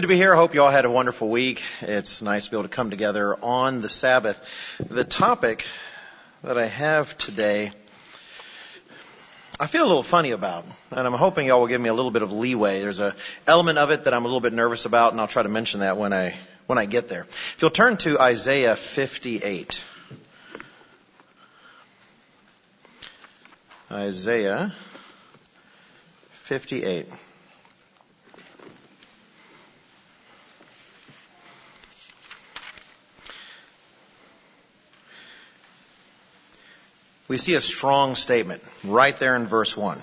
good to be here. I hope you all had a wonderful week. It's nice to be able to come together on the Sabbath. The topic that I have today, I feel a little funny about, and I'm hoping y'all will give me a little bit of leeway. There's a element of it that I'm a little bit nervous about, and I'll try to mention that when I when I get there. If you'll turn to Isaiah 58. Isaiah 58. We see a strong statement right there in verse 1.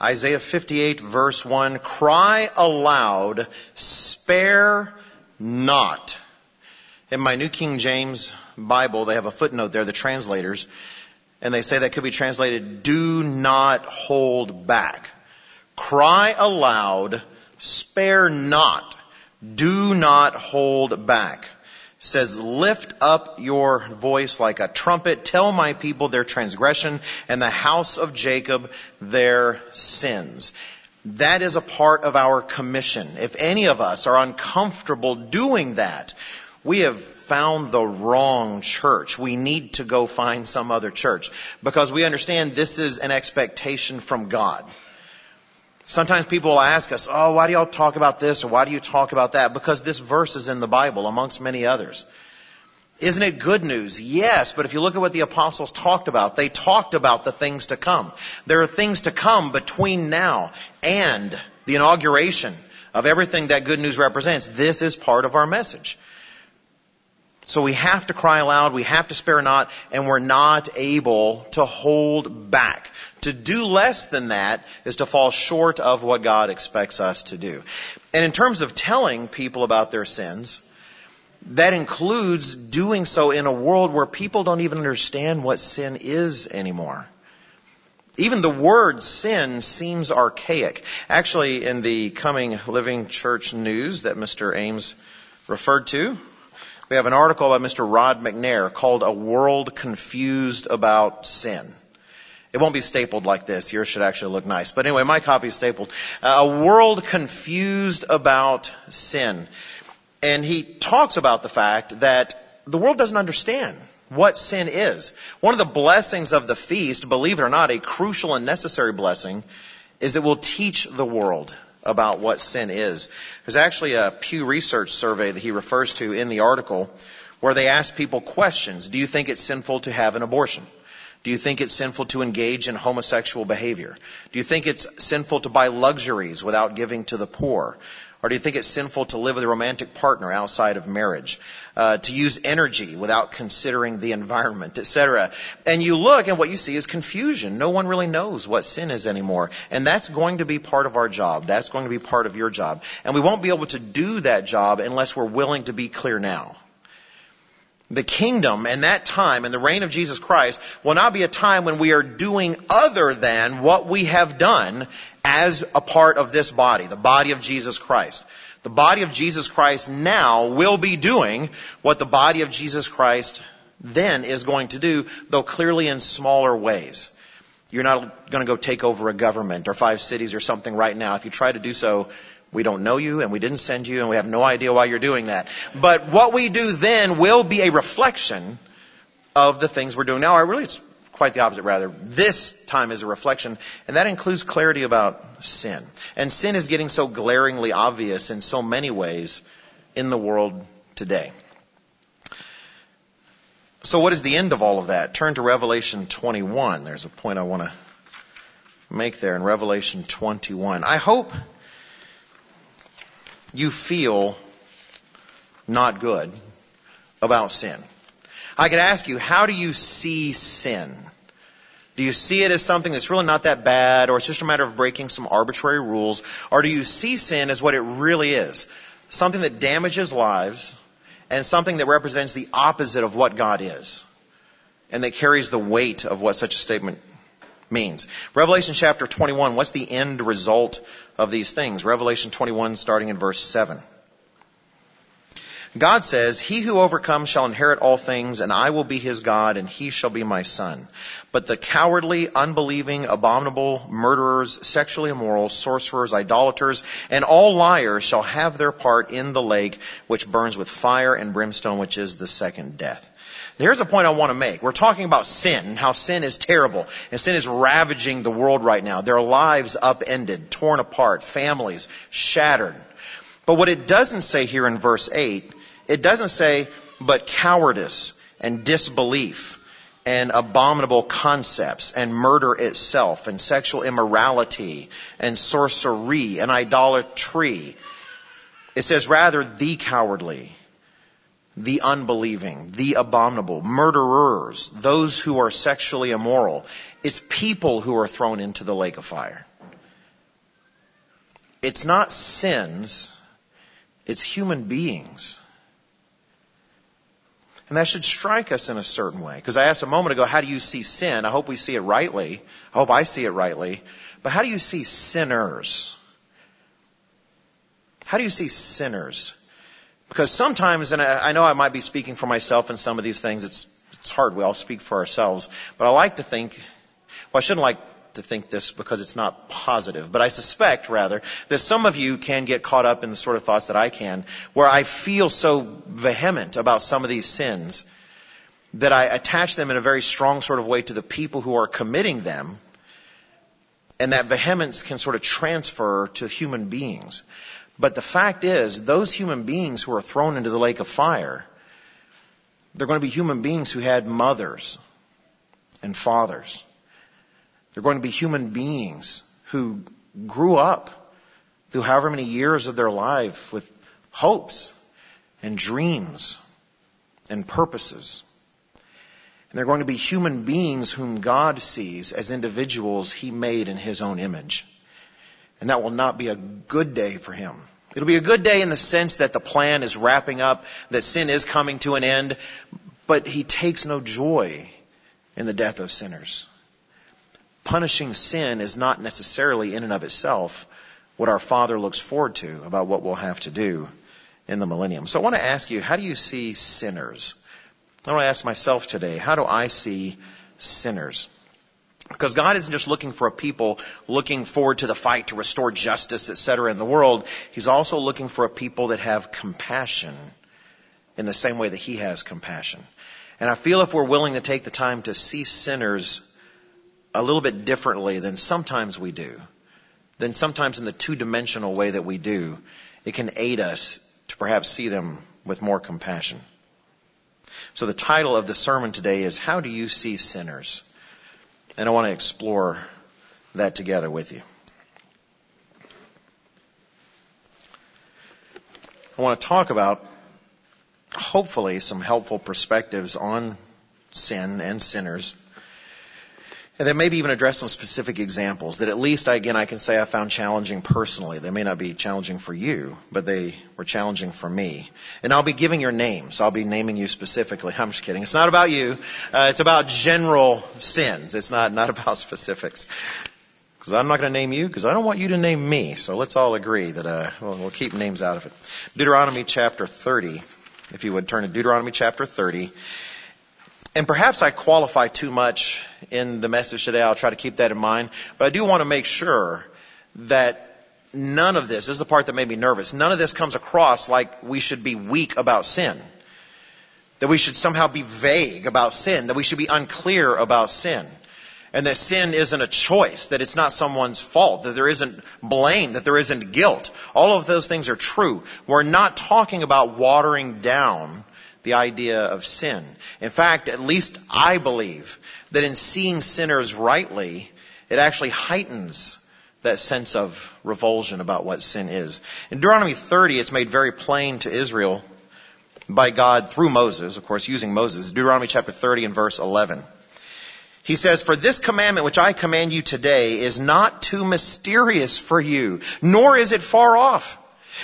Isaiah 58 verse 1, cry aloud, spare not. In my New King James Bible, they have a footnote there, the translators, and they say that could be translated, do not hold back. Cry aloud, spare not. Do not hold back says, lift up your voice like a trumpet. Tell my people their transgression and the house of Jacob their sins. That is a part of our commission. If any of us are uncomfortable doing that, we have found the wrong church. We need to go find some other church because we understand this is an expectation from God. Sometimes people will ask us, oh, why do y'all talk about this or why do you talk about that? Because this verse is in the Bible amongst many others. Isn't it good news? Yes, but if you look at what the apostles talked about, they talked about the things to come. There are things to come between now and the inauguration of everything that good news represents. This is part of our message. So we have to cry aloud, we have to spare not, and we're not able to hold back. To do less than that is to fall short of what God expects us to do. And in terms of telling people about their sins, that includes doing so in a world where people don't even understand what sin is anymore. Even the word sin seems archaic. Actually, in the coming Living Church news that Mr. Ames referred to, we have an article by Mr. Rod McNair called A World Confused About Sin. It won't be stapled like this. Yours should actually look nice. But anyway, my copy is stapled. Uh, a world confused about sin. And he talks about the fact that the world doesn't understand what sin is. One of the blessings of the feast, believe it or not, a crucial and necessary blessing, is that we'll teach the world about what sin is. There's actually a Pew Research survey that he refers to in the article where they ask people questions. Do you think it's sinful to have an abortion? Do you think it's sinful to engage in homosexual behavior? Do you think it's sinful to buy luxuries without giving to the poor? Or do you think it's sinful to live with a romantic partner outside of marriage? Uh, to use energy without considering the environment, etc. And you look and what you see is confusion. No one really knows what sin is anymore. And that's going to be part of our job. That's going to be part of your job. And we won't be able to do that job unless we're willing to be clear now. The kingdom and that time and the reign of Jesus Christ will not be a time when we are doing other than what we have done as a part of this body, the body of Jesus Christ. The body of Jesus Christ now will be doing what the body of Jesus Christ then is going to do, though clearly in smaller ways. You're not going to go take over a government or five cities or something right now. If you try to do so, we don't know you and we didn't send you and we have no idea why you're doing that. But what we do then will be a reflection of the things we're doing now. Or really, it's quite the opposite rather. This time is a reflection and that includes clarity about sin. And sin is getting so glaringly obvious in so many ways in the world today. So what is the end of all of that? Turn to Revelation 21. There's a point I want to make there in Revelation 21. I hope you feel not good about sin. I could ask you, how do you see sin? Do you see it as something that's really not that bad, or it's just a matter of breaking some arbitrary rules? Or do you see sin as what it really is? Something that damages lives, and something that represents the opposite of what God is, and that carries the weight of what such a statement means. Revelation chapter 21, what's the end result of these things? Revelation 21 starting in verse 7. God says, He who overcomes shall inherit all things, and I will be his God, and he shall be my son. But the cowardly, unbelieving, abominable, murderers, sexually immoral, sorcerers, idolaters, and all liars shall have their part in the lake which burns with fire and brimstone, which is the second death. Here's a point I want to make. We're talking about sin, how sin is terrible, and sin is ravaging the world right now. Their lives upended, torn apart, families shattered. But what it doesn't say here in verse 8 it doesn't say, but cowardice and disbelief and abominable concepts and murder itself and sexual immorality and sorcery and idolatry. It says rather the cowardly, the unbelieving, the abominable, murderers, those who are sexually immoral. It's people who are thrown into the lake of fire. It's not sins, it's human beings. And that should strike us in a certain way. Because I asked a moment ago, how do you see sin? I hope we see it rightly. I hope I see it rightly. But how do you see sinners? How do you see sinners? Because sometimes, and I know I might be speaking for myself in some of these things, it's, it's hard. We all speak for ourselves. But I like to think, well, I shouldn't like to think this because it's not positive, but I suspect rather that some of you can get caught up in the sort of thoughts that I can, where I feel so vehement about some of these sins that I attach them in a very strong sort of way to the people who are committing them, and that vehemence can sort of transfer to human beings. But the fact is, those human beings who are thrown into the lake of fire, they're going to be human beings who had mothers and fathers they're going to be human beings who grew up through however many years of their life with hopes and dreams and purposes. And they're going to be human beings whom God sees as individuals He made in His own image. And that will not be a good day for Him. It'll be a good day in the sense that the plan is wrapping up, that sin is coming to an end, but He takes no joy in the death of sinners punishing sin is not necessarily in and of itself what our Father looks forward to about what we'll have to do in the millennium. So I want to ask you, how do you see sinners? I want to ask myself today, how do I see sinners? Because God isn't just looking for a people looking forward to the fight to restore justice, etc. in the world. He's also looking for a people that have compassion in the same way that He has compassion. And I feel if we're willing to take the time to see sinners a little bit differently than sometimes we do, than sometimes in the two dimensional way that we do, it can aid us to perhaps see them with more compassion. So the title of the sermon today is How Do You See Sinners? And I want to explore that together with you. I want to talk about, hopefully, some helpful perspectives on sin and sinners and then maybe even address some specific examples that at least, again, I can say I found challenging personally. They may not be challenging for you, but they were challenging for me. And I'll be giving your names. I'll be naming you specifically. I'm just kidding. It's not about you. Uh, it's about general sins. It's not, not about specifics. Because I'm not going to name you, because I don't want you to name me. So let's all agree that uh, we'll, we'll keep names out of it. Deuteronomy chapter 30. If you would turn to Deuteronomy chapter 30 and perhaps I qualify too much in the message today. I'll try to keep that in mind. But I do want to make sure that none of this, this is the part that made me nervous, none of this comes across like we should be weak about sin. That we should somehow be vague about sin. That we should be unclear about sin. And that sin isn't a choice. That it's not someone's fault. That there isn't blame. That there isn't guilt. All of those things are true. We're not talking about watering down the idea of sin. In fact, at least I believe that in seeing sinners rightly, it actually heightens that sense of revulsion about what sin is. In Deuteronomy 30, it's made very plain to Israel by God through Moses, of course, using Moses. Deuteronomy chapter 30 and verse 11. He says, For this commandment which I command you today is not too mysterious for you, nor is it far off.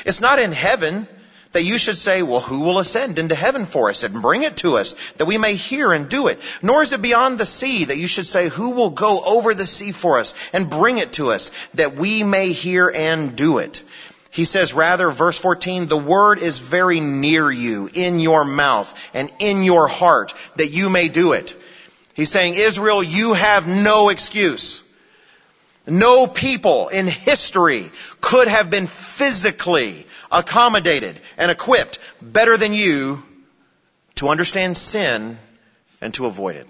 It's not in heaven that you should say, well, who will ascend into heaven for us and bring it to us that we may hear and do it? Nor is it beyond the sea that you should say, who will go over the sea for us and bring it to us that we may hear and do it? He says rather, verse 14, the word is very near you, in your mouth and in your heart, that you may do it. He's saying, Israel, you have no excuse. No people in history could have been physically accommodated and equipped better than you to understand sin and to avoid it.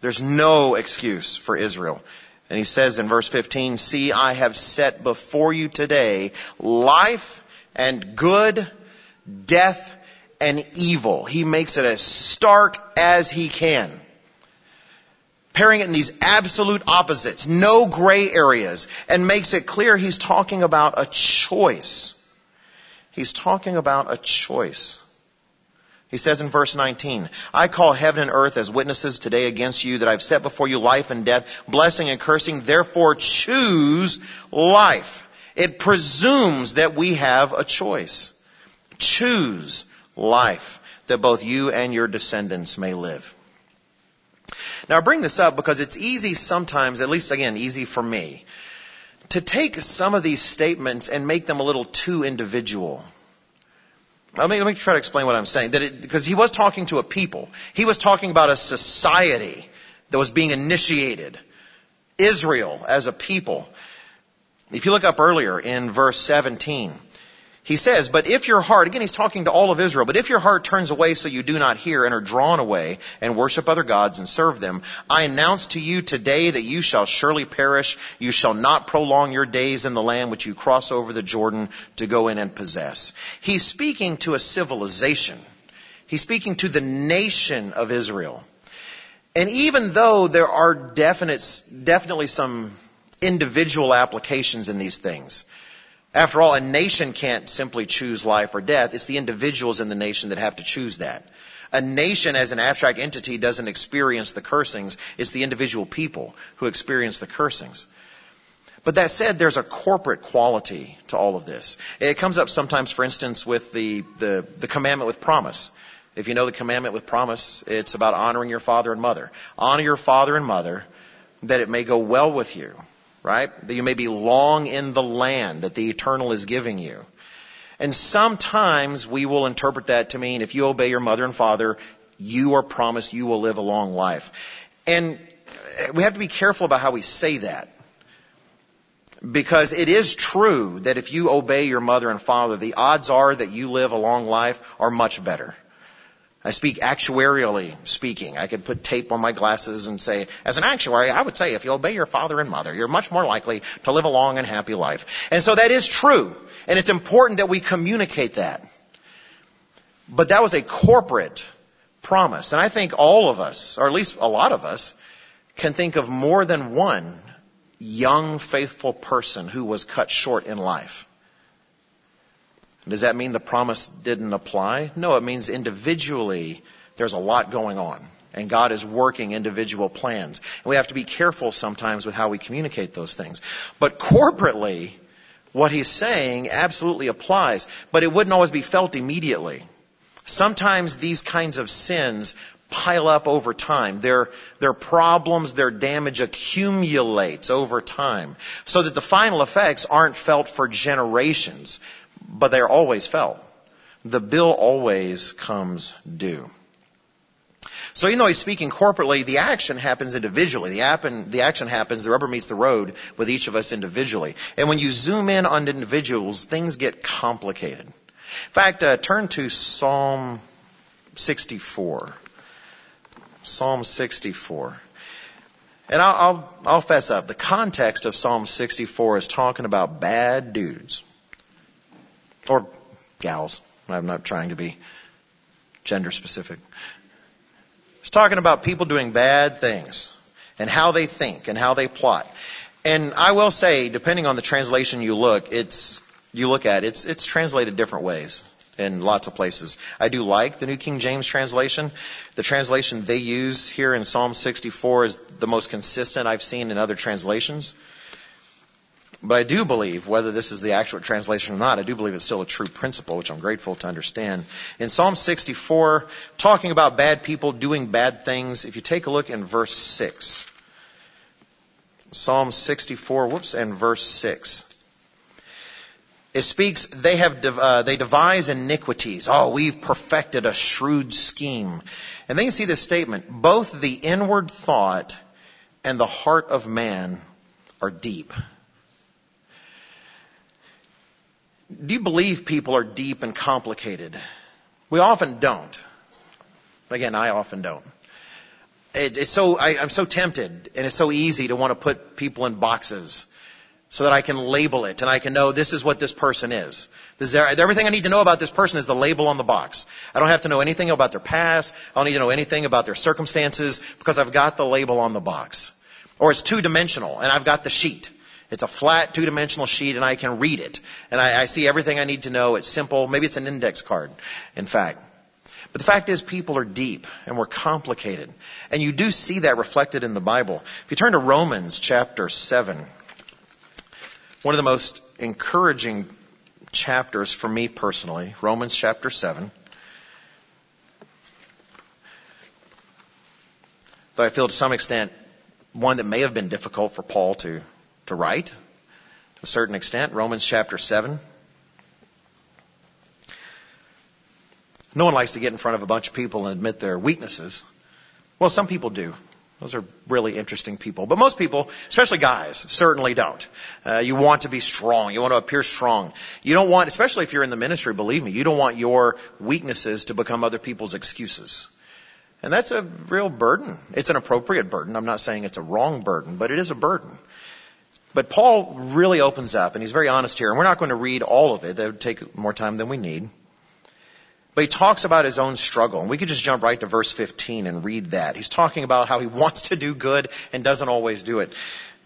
There's no excuse for Israel. And he says in verse 15, See, I have set before you today life and good, death and evil. He makes it as stark as he can. Pairing it in these absolute opposites, no gray areas, and makes it clear he's talking about a choice. He's talking about a choice. He says in verse 19, I call heaven and earth as witnesses today against you that I've set before you life and death, blessing and cursing. Therefore choose life. It presumes that we have a choice. Choose life that both you and your descendants may live. Now I bring this up because it's easy sometimes, at least again, easy for me, to take some of these statements and make them a little too individual. Let me, let me try to explain what I'm saying. That it, because he was talking to a people. He was talking about a society that was being initiated. Israel as a people. If you look up earlier in verse 17, he says, but if your heart, again he's talking to all of Israel, but if your heart turns away so you do not hear and are drawn away and worship other gods and serve them, I announce to you today that you shall surely perish. You shall not prolong your days in the land which you cross over the Jordan to go in and possess. He's speaking to a civilization. He's speaking to the nation of Israel. And even though there are definite, definitely some individual applications in these things, after all, a nation can't simply choose life or death. It's the individuals in the nation that have to choose that. A nation as an abstract entity doesn't experience the cursings. It's the individual people who experience the cursings. But that said, there's a corporate quality to all of this. It comes up sometimes, for instance, with the, the, the commandment with promise. If you know the commandment with promise, it's about honoring your father and mother. Honor your father and mother that it may go well with you right? That you may be long in the land that the eternal is giving you. And sometimes we will interpret that to mean if you obey your mother and father, you are promised you will live a long life. And we have to be careful about how we say that. Because it is true that if you obey your mother and father, the odds are that you live a long life are much better. I speak actuarially speaking. I could put tape on my glasses and say, as an actuary, I would say if you obey your father and mother, you're much more likely to live a long and happy life. And so that is true. And it's important that we communicate that. But that was a corporate promise. And I think all of us, or at least a lot of us, can think of more than one young, faithful person who was cut short in life. Does that mean the promise didn't apply? No, it means individually there's a lot going on. And God is working individual plans. And we have to be careful sometimes with how we communicate those things. But corporately, what he's saying absolutely applies. But it wouldn't always be felt immediately. Sometimes these kinds of sins pile up over time. Their, their problems, their damage accumulates over time. So that the final effects aren't felt for generations but they're always felt. The bill always comes due. So even though he's speaking corporately, the action happens individually. The, happen, the action happens, the rubber meets the road with each of us individually. And when you zoom in on individuals, things get complicated. In fact, uh, turn to Psalm 64. Psalm 64. And I'll, I'll, I'll fess up. The context of Psalm 64 is talking about bad dudes or gals. I'm not trying to be gender specific. It's talking about people doing bad things and how they think and how they plot. And I will say, depending on the translation you look, it's you look at, it's it's translated different ways in lots of places. I do like the New King James translation. The translation they use here in Psalm 64 is the most consistent I've seen in other translations. But I do believe, whether this is the actual translation or not, I do believe it's still a true principle, which I'm grateful to understand. In Psalm 64, talking about bad people doing bad things, if you take a look in verse 6, Psalm 64, whoops, and verse 6. It speaks, they have, uh, they devise iniquities. Oh, we've perfected a shrewd scheme. And then you see this statement, both the inward thought and the heart of man are deep. Do you believe people are deep and complicated? We often don't. Again, I often don't. It, it's so, I, I'm so tempted and it's so easy to want to put people in boxes so that I can label it and I can know this is what this person is. This is everything I need to know about this person is the label on the box. I don't have to know anything about their past. I don't need to know anything about their circumstances because I've got the label on the box. Or it's two dimensional and I've got the sheet. It's a flat two dimensional sheet and I can read it. And I, I see everything I need to know. It's simple. Maybe it's an index card, in fact. But the fact is people are deep and we're complicated. And you do see that reflected in the Bible. If you turn to Romans chapter 7, one of the most encouraging chapters for me personally, Romans chapter 7. Though I feel to some extent one that may have been difficult for Paul to, to write to a certain extent, Romans chapter 7. No one likes to get in front of a bunch of people and admit their weaknesses. Well, some people do. Those are really interesting people. But most people, especially guys, certainly don't. Uh, you want to be strong. You want to appear strong. You don't want, especially if you're in the ministry, believe me, you don't want your weaknesses to become other people's excuses. And that's a real burden. It's an appropriate burden. I'm not saying it's a wrong burden, but it is a burden. But Paul really opens up, and he's very honest here, and we're not going to read all of it. That would take more time than we need. But he talks about his own struggle. And we could just jump right to verse 15 and read that. He's talking about how he wants to do good and doesn't always do it.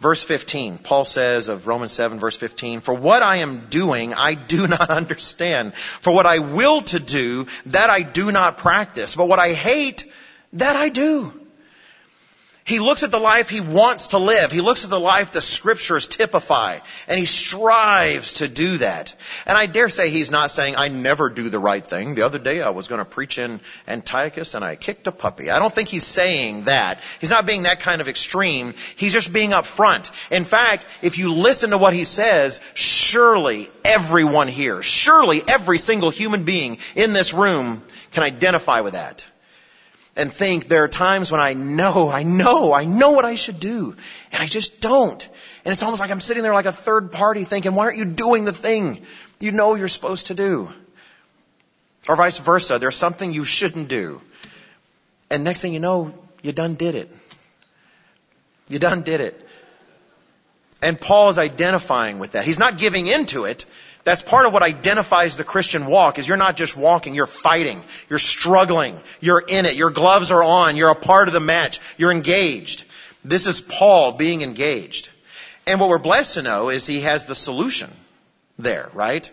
Verse 15, Paul says of Romans 7 verse 15, For what I am doing, I do not understand. For what I will to do, that I do not practice. But what I hate, that I do. He looks at the life he wants to live. He looks at the life the scriptures typify, and he strives to do that. And I dare say he's not saying, I never do the right thing. The other day I was going to preach in Antiochus and I kicked a puppy. I don't think he's saying that. He's not being that kind of extreme. He's just being upfront. In fact, if you listen to what he says, surely everyone here, surely every single human being in this room can identify with that and think there are times when I know, I know, I know what I should do, and I just don't. And it's almost like I'm sitting there like a third party thinking, why aren't you doing the thing you know you're supposed to do? Or vice versa, there's something you shouldn't do. And next thing you know, you done did it. You done did it. And Paul is identifying with that. He's not giving into it. That's part of what identifies the Christian walk is you're not just walking, you're fighting. You're struggling. You're in it. Your gloves are on. You're a part of the match. You're engaged. This is Paul being engaged. And what we're blessed to know is he has the solution there, right?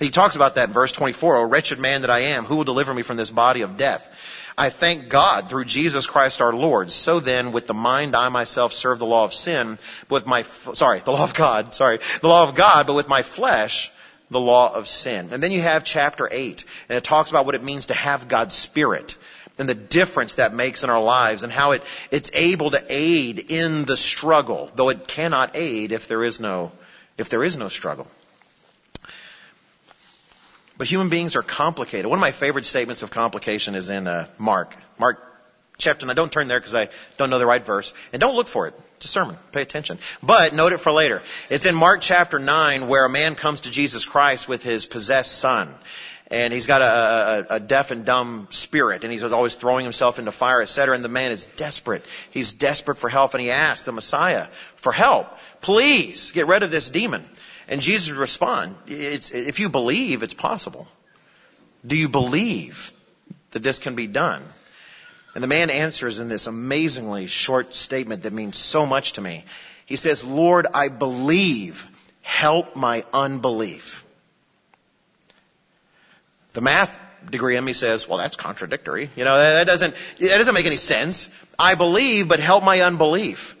He talks about that in verse 24. Oh, wretched man that I am, who will deliver me from this body of death? I thank God through Jesus Christ our Lord. So then, with the mind, I myself serve the law of sin, but with my, sorry, the law of God, sorry, the law of God, but with my flesh, the law of sin. And then you have chapter 8, and it talks about what it means to have God's Spirit and the difference that makes in our lives and how it, it's able to aid in the struggle, though it cannot aid if there is no, if there is no struggle. But human beings are complicated. One of my favorite statements of complication is in uh, Mark. Mark chapter 9. Don't turn there because I don't know the right verse. And don't look for it. It's a sermon. Pay attention. But note it for later. It's in Mark chapter 9 where a man comes to Jesus Christ with his possessed son. And he's got a, a, a deaf and dumb spirit, and he's always throwing himself into fire, etc. And the man is desperate. He's desperate for help, and he asks the Messiah for help. Please get rid of this demon. And Jesus respond, if you believe, it's possible. Do you believe that this can be done? And the man answers in this amazingly short statement that means so much to me. He says, Lord, I believe. Help my unbelief. The math degree in me says, well, that's contradictory. You know, that doesn't, that doesn't make any sense. I believe, but help my unbelief.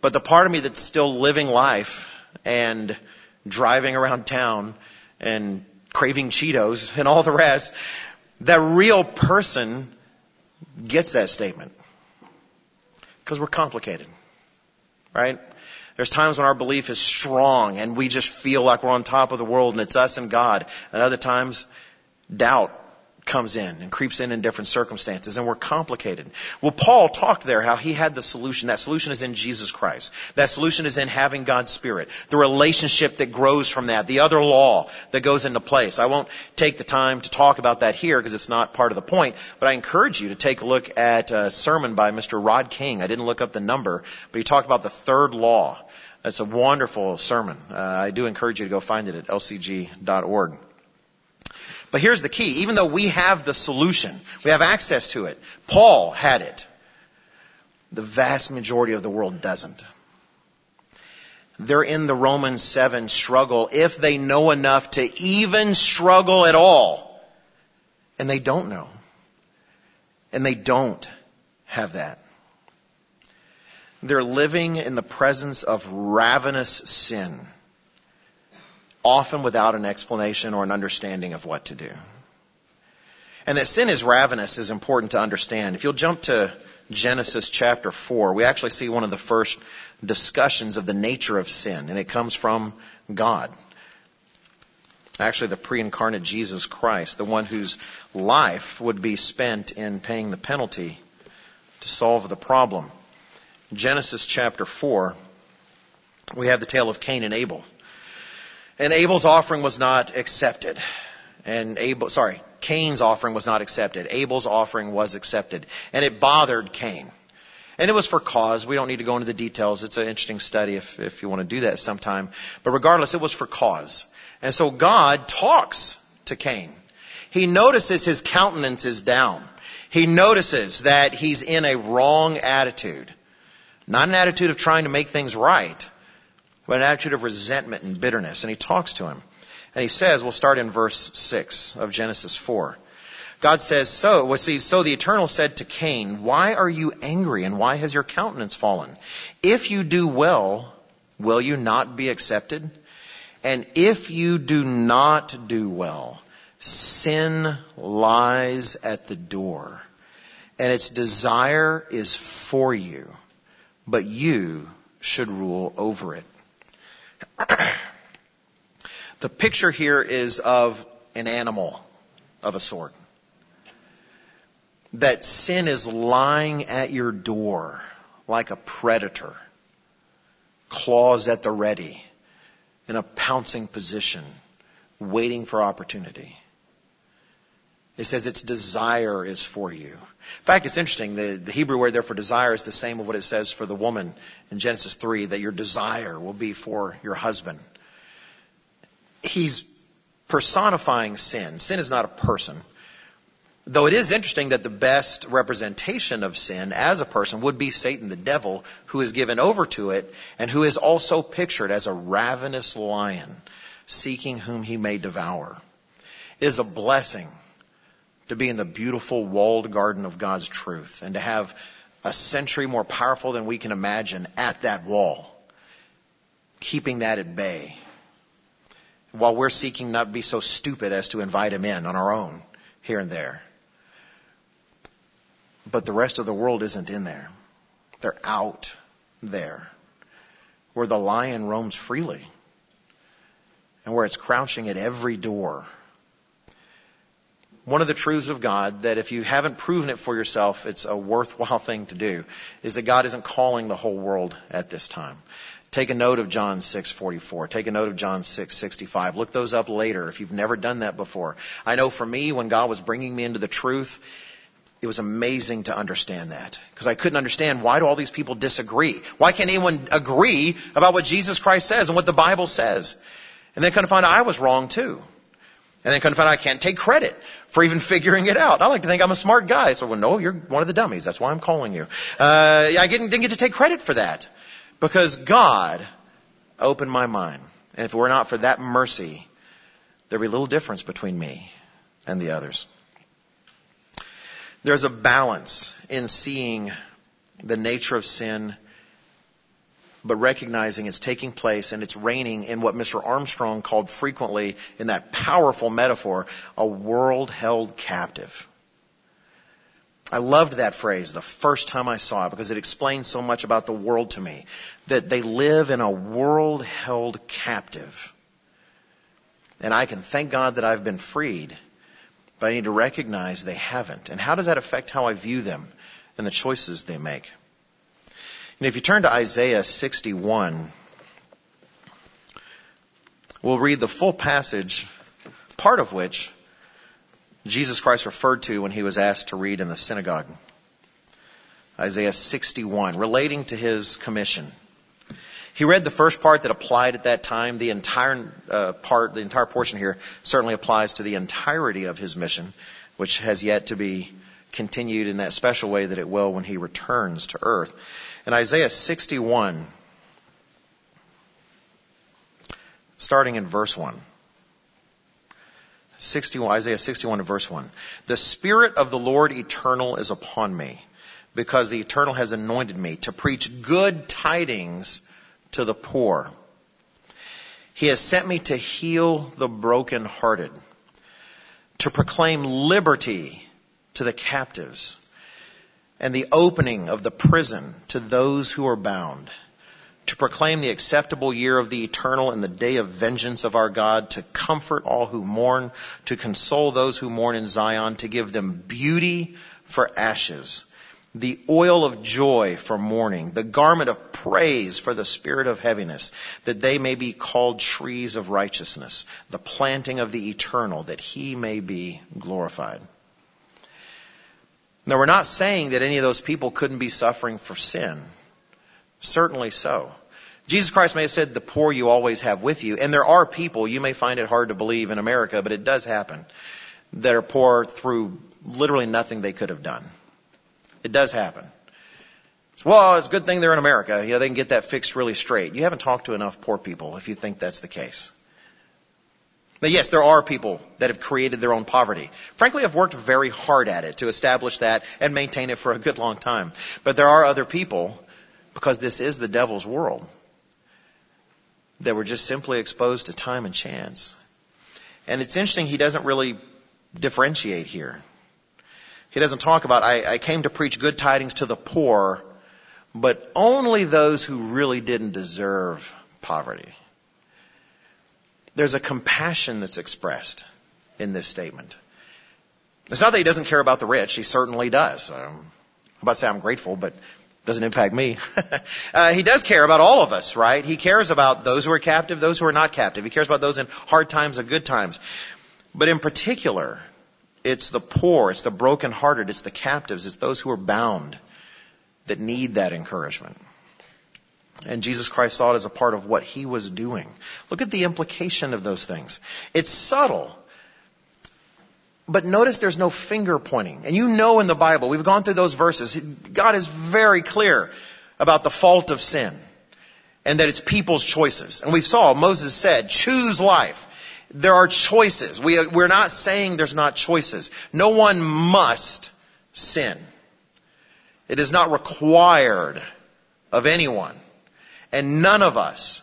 But the part of me that's still living life and driving around town and craving Cheetos and all the rest, that real person gets that statement. Because we're complicated. Right? There's times when our belief is strong and we just feel like we're on top of the world and it's us and God. And other times, doubt comes in and creeps in in different circumstances and we're complicated. Well, Paul talked there how he had the solution. That solution is in Jesus Christ. That solution is in having God's Spirit. The relationship that grows from that. The other law that goes into place. I won't take the time to talk about that here because it's not part of the point, but I encourage you to take a look at a sermon by Mr. Rod King. I didn't look up the number, but he talked about the third law. That's a wonderful sermon. Uh, I do encourage you to go find it at lcg.org. But here's the key. Even though we have the solution, we have access to it. Paul had it. The vast majority of the world doesn't. They're in the Romans 7 struggle if they know enough to even struggle at all. And they don't know. And they don't have that. They're living in the presence of ravenous sin often without an explanation or an understanding of what to do. And that sin is ravenous is important to understand. If you'll jump to Genesis chapter 4, we actually see one of the first discussions of the nature of sin, and it comes from God. Actually, the pre-incarnate Jesus Christ, the one whose life would be spent in paying the penalty to solve the problem. Genesis chapter 4, we have the tale of Cain and Abel. And Abel's offering was not accepted. And Abel, sorry, Cain's offering was not accepted. Abel's offering was accepted. And it bothered Cain. And it was for cause. We don't need to go into the details. It's an interesting study if, if you want to do that sometime. But regardless, it was for cause. And so God talks to Cain. He notices his countenance is down. He notices that he's in a wrong attitude. Not an attitude of trying to make things right, but an attitude of resentment and bitterness. And he talks to him. And he says, we'll start in verse 6 of Genesis 4. God says, so, well, see, so the Eternal said to Cain, why are you angry and why has your countenance fallen? If you do well, will you not be accepted? And if you do not do well, sin lies at the door and its desire is for you, but you should rule over it. The picture here is of an animal of a sort. That sin is lying at your door like a predator, claws at the ready, in a pouncing position, waiting for opportunity. It says its desire is for you. In fact, it's interesting. The, the, Hebrew word there for desire is the same of what it says for the woman in Genesis 3, that your desire will be for your husband. He's personifying sin. Sin is not a person. Though it is interesting that the best representation of sin as a person would be Satan, the devil, who is given over to it and who is also pictured as a ravenous lion seeking whom he may devour. It is a blessing to be in the beautiful walled garden of God's truth and to have a century more powerful than we can imagine at that wall, keeping that at bay. While we're seeking not to be so stupid as to invite him in on our own here and there. But the rest of the world isn't in there. They're out there where the lion roams freely and where it's crouching at every door one of the truths of God that if you haven't proven it for yourself, it's a worthwhile thing to do, is that God isn't calling the whole world at this time. Take a note of John 6:44. Take a note of John 6:65. Look those up later if you've never done that before. I know for me when God was bringing me into the truth, it was amazing to understand that because I couldn't understand why do all these people disagree? Why can't anyone agree about what Jesus Christ says and what the Bible says? And then kind of find out I was wrong too. And then couldn't find out I can't take credit for even figuring it out. I like to think I'm a smart guy. So, well, no, you're one of the dummies. That's why I'm calling you. Uh, I didn't, didn't get to take credit for that. Because God opened my mind. And if it were not for that mercy, there'd be little difference between me and the others. There's a balance in seeing the nature of sin but recognizing it's taking place and it's reigning in what Mr. Armstrong called frequently in that powerful metaphor, a world held captive. I loved that phrase the first time I saw it because it explained so much about the world to me. That they live in a world held captive. And I can thank God that I've been freed, but I need to recognize they haven't. And how does that affect how I view them and the choices they make? And if you turn to Isaiah 61, we'll read the full passage, part of which Jesus Christ referred to when he was asked to read in the synagogue. Isaiah 61, relating to his commission. He read the first part that applied at that time. The entire uh, part, the entire portion here certainly applies to the entirety of his mission, which has yet to be continued in that special way that it will when he returns to earth. In Isaiah 61, starting in verse 1. 61, Isaiah 61 verse 1. The Spirit of the Lord eternal is upon me, because the eternal has anointed me to preach good tidings to the poor. He has sent me to heal the brokenhearted, to proclaim liberty to the captives, and the opening of the prison to those who are bound to proclaim the acceptable year of the eternal and the day of vengeance of our God, to comfort all who mourn, to console those who mourn in Zion, to give them beauty for ashes, the oil of joy for mourning, the garment of praise for the spirit of heaviness, that they may be called trees of righteousness, the planting of the eternal, that he may be glorified. Now, we're not saying that any of those people couldn't be suffering for sin. Certainly so. Jesus Christ may have said, the poor you always have with you. And there are people, you may find it hard to believe in America, but it does happen, that are poor through literally nothing they could have done. It does happen. Well, it's a good thing they're in America. You know, they can get that fixed really straight. You haven't talked to enough poor people if you think that's the case. Now, yes, there are people that have created their own poverty. Frankly, I've worked very hard at it to establish that and maintain it for a good long time. But there are other people because this is the devil's world. That were just simply exposed to time and chance. And it's interesting, he doesn't really differentiate here. He doesn't talk about, I, I came to preach good tidings to the poor, but only those who really didn't deserve poverty. There's a compassion that's expressed in this statement. It's not that he doesn't care about the rich. He certainly does. Um, I'm about to say I'm grateful, but it doesn't impact me. uh, he does care about all of us, right? He cares about those who are captive, those who are not captive. He cares about those in hard times and good times. But in particular, it's the poor, it's the brokenhearted, it's the captives, it's those who are bound that need that encouragement. And Jesus Christ saw it as a part of what he was doing. Look at the implication of those things. It's subtle. But notice there's no finger pointing. And you know in the Bible, we've gone through those verses, God is very clear about the fault of sin and that it's people's choices. And we saw, Moses said, choose life. There are choices. We, we're not saying there's not choices. No one must sin. It is not required of anyone. And none of us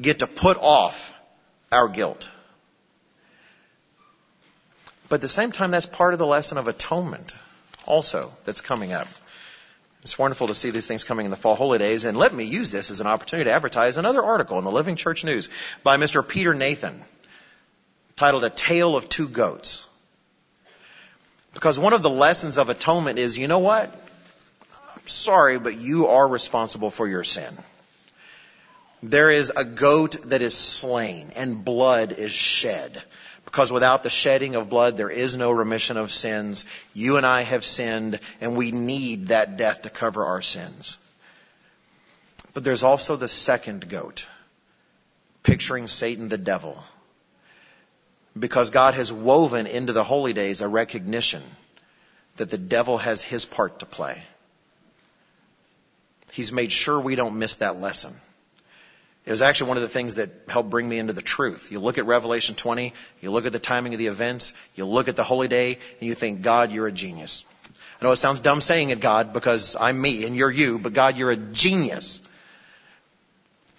get to put off our guilt. But at the same time, that's part of the lesson of atonement also that's coming up. It's wonderful to see these things coming in the fall holidays. And let me use this as an opportunity to advertise another article in the Living Church News by Mr. Peter Nathan titled A Tale of Two Goats. Because one of the lessons of atonement is, you know what? I'm sorry, but you are responsible for your sin. There is a goat that is slain and blood is shed because without the shedding of blood, there is no remission of sins. You and I have sinned, and we need that death to cover our sins. But there's also the second goat, picturing Satan the devil. Because God has woven into the holy days a recognition that the devil has his part to play. He's made sure we don't miss that lesson. It was actually one of the things that helped bring me into the truth. You look at Revelation 20, you look at the timing of the events, you look at the holy day, and you think, God, you're a genius. I know it sounds dumb saying it, God, because I'm me and you're you, but God, you're a genius.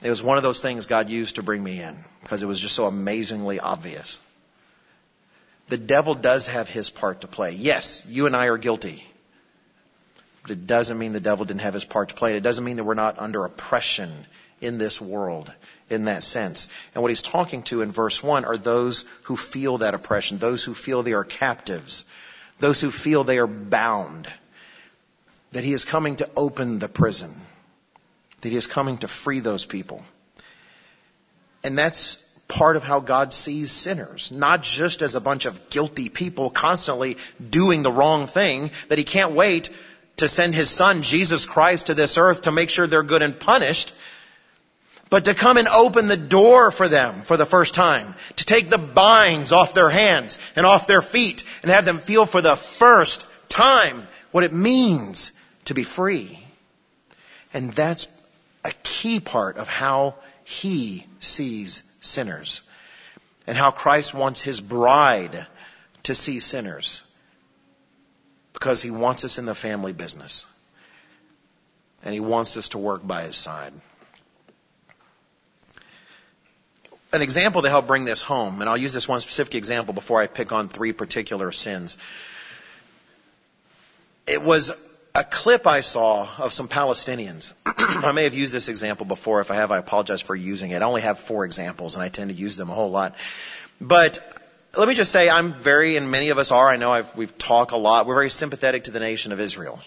It was one of those things God used to bring me in because it was just so amazingly obvious. The devil does have his part to play. Yes, you and I are guilty. But it doesn't mean the devil didn't have his part to play. It doesn't mean that we're not under oppression in this world in that sense. And what he's talking to in verse 1 are those who feel that oppression, those who feel they are captives, those who feel they are bound, that he is coming to open the prison, that he is coming to free those people. And that's part of how God sees sinners, not just as a bunch of guilty people constantly doing the wrong thing, that he can't wait to send his son, Jesus Christ, to this earth to make sure they're good and punished, but to come and open the door for them for the first time, to take the binds off their hands and off their feet and have them feel for the first time what it means to be free. And that's a key part of how he sees sinners and how Christ wants his bride to see sinners because he wants us in the family business and he wants us to work by his side. An example to help bring this home, and I'll use this one specific example before I pick on three particular sins. It was a clip I saw of some Palestinians. I may have used this example before. If I have, I apologize for using it. I only have four examples, and I tend to use them a whole lot. But let me just say, I'm very, and many of us are. I know I've, we've talked a lot. We're very sympathetic to the nation of Israel.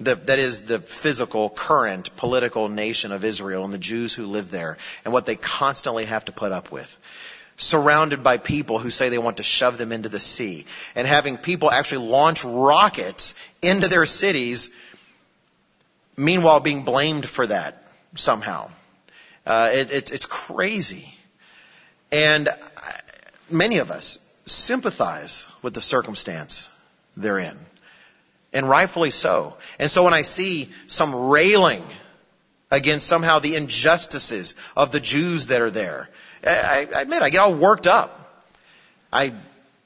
The, that is the physical, current, political nation of Israel and the Jews who live there and what they constantly have to put up with surrounded by people who say they want to shove them into the sea, and having people actually launch rockets into their cities, meanwhile being blamed for that somehow. Uh, it, it, it's crazy. And many of us sympathize with the circumstance they're in. And rightfully so. And so when I see some railing against somehow the injustices of the Jews that are there, I, I admit, I get all worked up. I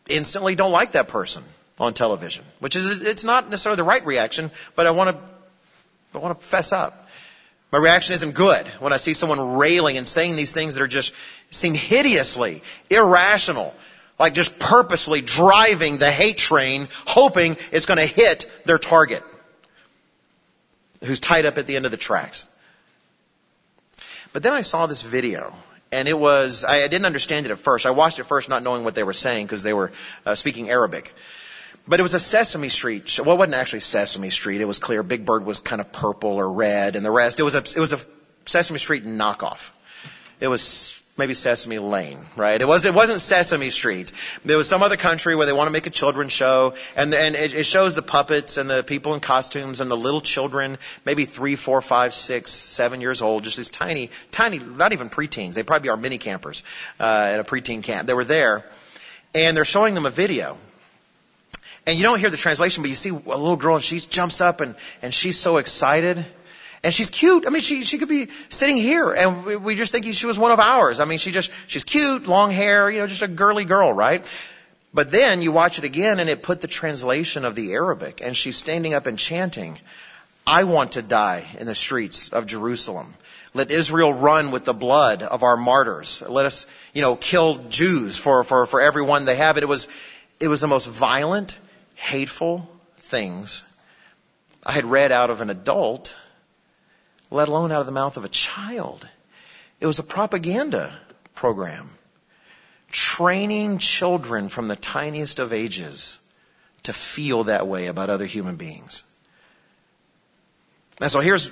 instantly don't like that person on television, which is, it's not necessarily the right reaction, but I want to, I want to fess up. My reaction isn't good when I see someone railing and saying these things that are just, seem hideously irrational, like just purposely driving the hate train, hoping it's going to hit their target, who's tied up at the end of the tracks. But then I saw this video, and it was I, didn't understand it at first. I watched it first, not knowing what they were saying because they were uh, speaking Arabic. But it was a Sesame Street. Show. Well, it wasn't actually Sesame Street. It was clear. Big Bird was kind of purple or red, and the rest. It was a it was a Sesame Street knockoff. It was maybe Sesame Lane, right? It was it wasn't Sesame Street. There was some other country where they want to make a children's show, and and it, it shows the puppets and the people in costumes and the little children, maybe three, four, five, six, seven years old, just these tiny, tiny, not even preteens. They probably are mini campers uh, at a preteen camp. They were there, and they're showing them a video. And you don't hear the translation, but you see a little girl and she jumps up and, and she's so excited and she's cute. I mean, she, she could be sitting here and we, we just think she was one of ours. I mean, she just, she's cute, long hair, you know, just a girly girl, right? But then you watch it again and it put the translation of the Arabic and she's standing up and chanting, I want to die in the streets of Jerusalem. Let Israel run with the blood of our martyrs. Let us, you know, kill Jews for, for, for everyone they have. It, was, it was the most violent, hateful things I had read out of an adult let alone out of the mouth of a child. It was a propaganda program training children from the tiniest of ages to feel that way about other human beings. And so here's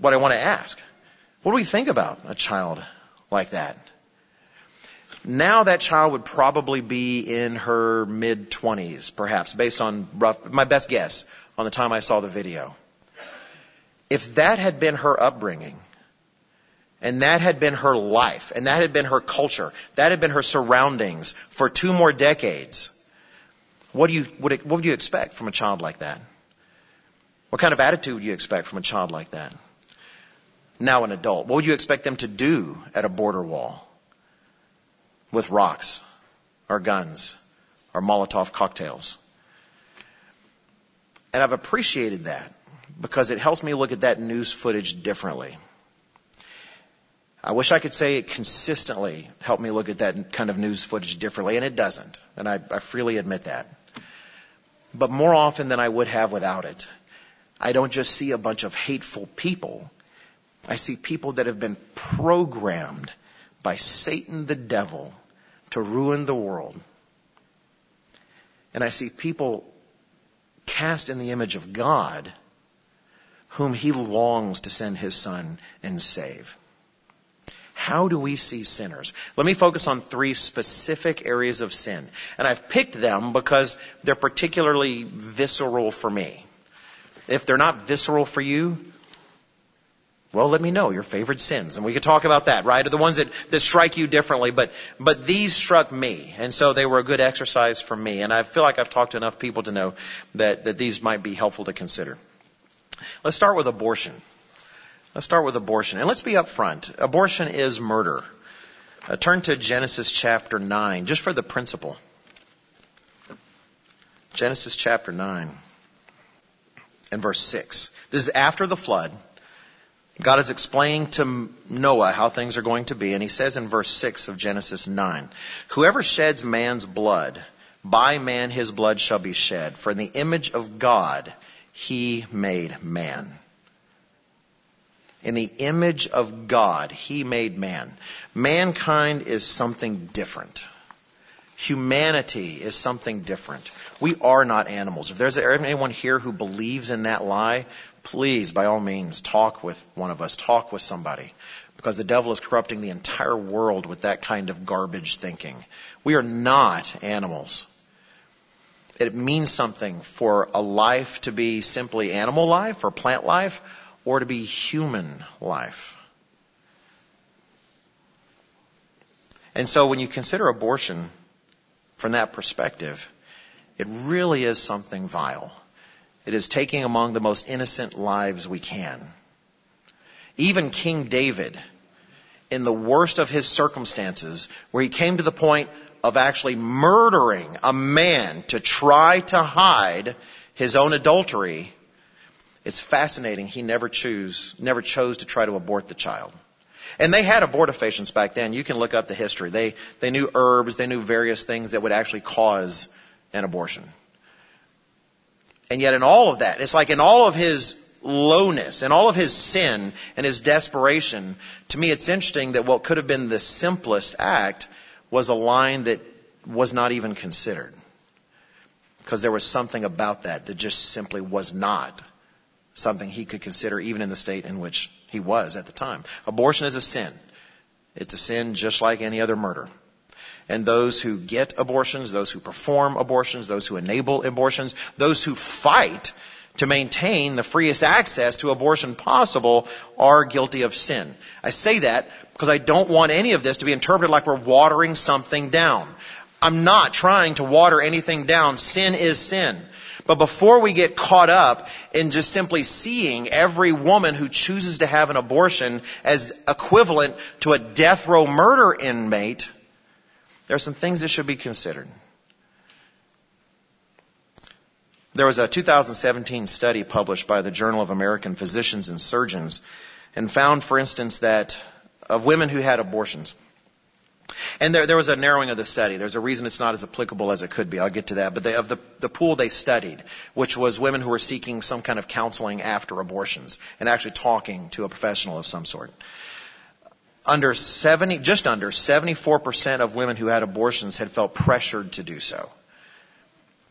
what I want to ask. What do we think about a child like that? Now that child would probably be in her mid 20s, perhaps, based on rough, my best guess on the time I saw the video if that had been her upbringing, and that had been her life, and that had been her culture, that had been her surroundings for two more decades, what do you what, what would you expect from a child like that? What kind of attitude would you expect from a child like that? Now an adult, what would you expect them to do at a border wall with rocks or guns or Molotov cocktails? And I've appreciated that because it helps me look at that news footage differently. I wish I could say it consistently helped me look at that kind of news footage differently, and it doesn't. And I, I freely admit that. But more often than I would have without it, I don't just see a bunch of hateful people. I see people that have been programmed by Satan the devil to ruin the world. And I see people cast in the image of God whom he longs to send his son and save. How do we see sinners? Let me focus on three specific areas of sin. And I've picked them because they're particularly visceral for me. If they're not visceral for you, well, let me know your favorite sins. And we could talk about that, right? Or the ones that, that strike you differently. But, but these struck me. And so they were a good exercise for me. And I feel like I've talked to enough people to know that, that these might be helpful to consider. Let's start with abortion. Let's start with abortion. And let's be upfront. Abortion is murder. Uh, turn to Genesis chapter 9, just for the principle. Genesis chapter 9 and verse 6. This is after the flood. God is explaining to Noah how things are going to be, and he says in verse 6 of Genesis 9, Whoever sheds man's blood, by man his blood shall be shed, for in the image of God he made man. In the image of God, he made man. Mankind is something different. Humanity is something different. We are not animals. If there's anyone here who believes in that lie, please, by all means, talk with one of us, talk with somebody. Because the devil is corrupting the entire world with that kind of garbage thinking. We are not animals. It means something for a life to be simply animal life or plant life or to be human life. And so when you consider abortion from that perspective, it really is something vile. It is taking among the most innocent lives we can. Even King David, in the worst of his circumstances, where he came to the point of actually murdering a man to try to hide his own adultery, it's fascinating he never choose, never chose to try to abort the child. And they had abortifacients back then. You can look up the history. They, they knew herbs, they knew various things that would actually cause an abortion. And yet in all of that, it's like in all of his lowness and all of his sin and his desperation, to me it's interesting that what could have been the simplest act was a line that was not even considered. Because there was something about that that just simply was not something he could consider even in the state in which he was at the time. Abortion is a sin. It's a sin just like any other murder. And those who get abortions, those who perform abortions, those who enable abortions, those who fight to maintain the freest access to abortion possible are guilty of sin. I say that because I don't want any of this to be interpreted like we're watering something down. I'm not trying to water anything down. Sin is sin. But before we get caught up in just simply seeing every woman who chooses to have an abortion as equivalent to a death row murder inmate, there are some things that should be considered. There was a 2017 study published by the Journal of American Physicians and Surgeons and found, for instance, that of women who had abortions, and there, there was a narrowing of the study. There's a reason it's not as applicable as it could be. I'll get to that. But they, of the, the pool they studied, which was women who were seeking some kind of counseling after abortions and actually talking to a professional of some sort. Under 70, just under 74% of women who had abortions had felt pressured to do so.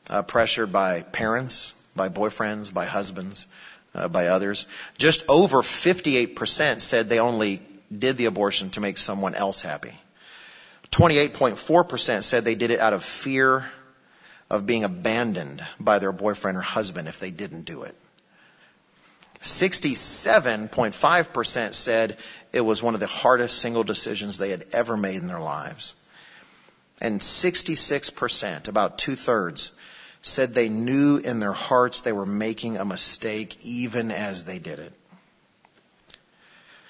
Uh, pressured by parents, by boyfriends, by husbands, uh, by others. Just over 58% said they only did the abortion to make someone else happy. 28.4% said they did it out of fear of being abandoned by their boyfriend or husband if they didn't do it. 67.5% said it was one of the hardest single decisions they had ever made in their lives. And 66%, about two thirds, said they knew in their hearts they were making a mistake even as they did it.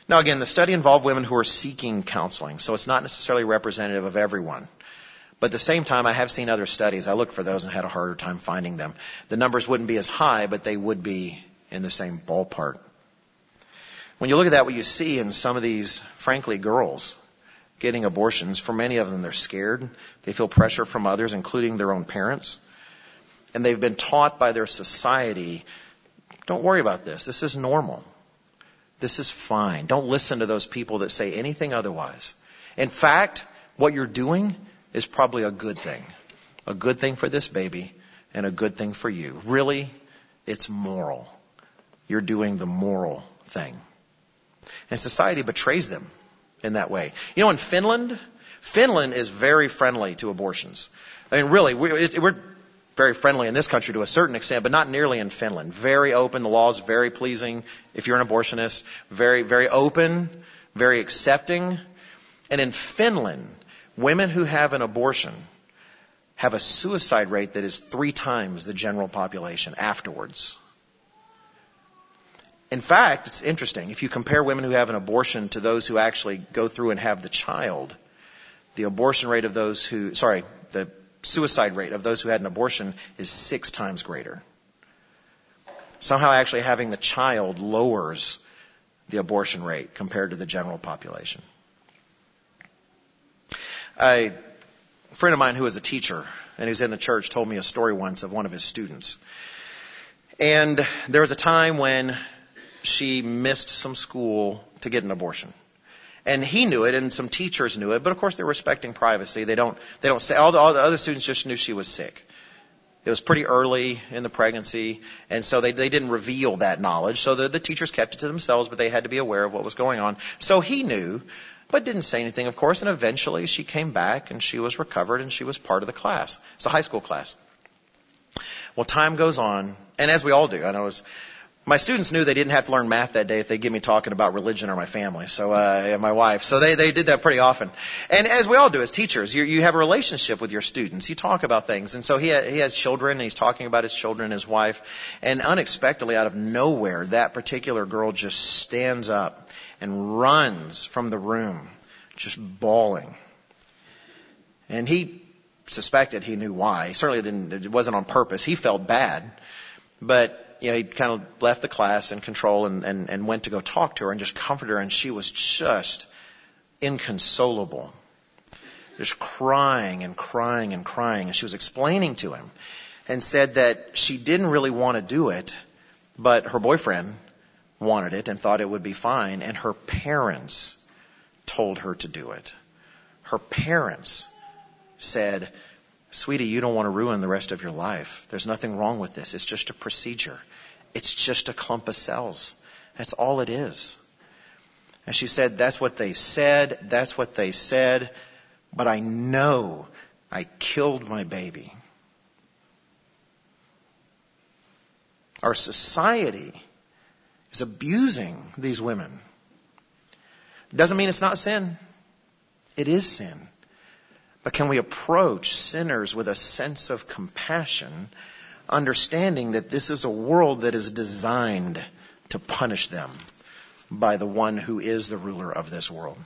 Now again, the study involved women who are seeking counseling, so it's not necessarily representative of everyone. But at the same time, I have seen other studies. I looked for those and had a harder time finding them. The numbers wouldn't be as high, but they would be in the same ballpark. When you look at that, what you see in some of these, frankly, girls getting abortions, for many of them, they're scared. They feel pressure from others, including their own parents. And they've been taught by their society Don't worry about this. This is normal. This is fine. Don't listen to those people that say anything otherwise. In fact, what you're doing is probably a good thing. A good thing for this baby and a good thing for you. Really, it's moral. You're doing the moral thing. And society betrays them in that way. You know, in Finland, Finland is very friendly to abortions. I mean, really, we're very friendly in this country to a certain extent, but not nearly in Finland. Very open. The law is very pleasing if you're an abortionist. Very, very open, very accepting. And in Finland, women who have an abortion have a suicide rate that is three times the general population afterwards. In fact, it's interesting. If you compare women who have an abortion to those who actually go through and have the child, the abortion rate of those who, sorry, the suicide rate of those who had an abortion is six times greater. Somehow actually having the child lowers the abortion rate compared to the general population. A friend of mine who is a teacher and who's in the church told me a story once of one of his students. And there was a time when she missed some school to get an abortion. And he knew it, and some teachers knew it, but of course they're respecting privacy. They don't, they don't say, all the, all the other students just knew she was sick. It was pretty early in the pregnancy, and so they, they didn't reveal that knowledge. So the, the teachers kept it to themselves, but they had to be aware of what was going on. So he knew, but didn't say anything, of course, and eventually she came back and she was recovered and she was part of the class. It's a high school class. Well, time goes on, and as we all do, I know it was my students knew they didn't have to learn math that day if they get me talking about religion or my family. So, uh, my wife. So they, they did that pretty often. And as we all do as teachers, you, you have a relationship with your students. You talk about things. And so he, ha, he has children and he's talking about his children his wife. And unexpectedly out of nowhere, that particular girl just stands up and runs from the room, just bawling. And he suspected he knew why. He certainly didn't, it wasn't on purpose. He felt bad. But you know, he kind of left the class in control and, and, and went to go talk to her and just comfort her, and she was just inconsolable. Just crying and crying and crying. And she was explaining to him and said that she didn't really want to do it, but her boyfriend wanted it and thought it would be fine, and her parents told her to do it. Her parents said, Sweetie, you don't want to ruin the rest of your life. There's nothing wrong with this. It's just a procedure. It's just a clump of cells. That's all it is. And she said, That's what they said. That's what they said. But I know I killed my baby. Our society is abusing these women. Doesn't mean it's not sin. It is sin. But can we approach sinners with a sense of compassion, understanding that this is a world that is designed to punish them by the one who is the ruler of this world?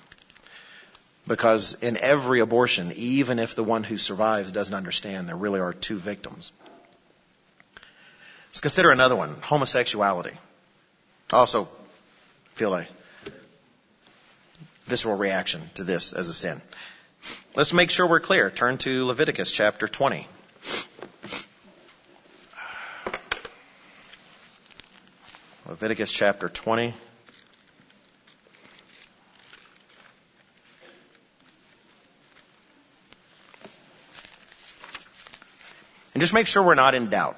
Because in every abortion, even if the one who survives doesn't understand, there really are two victims. Let's consider another one homosexuality. Also feel a visceral reaction to this as a sin. Let's make sure we're clear. Turn to Leviticus chapter 20. Leviticus chapter 20. And just make sure we're not in doubt.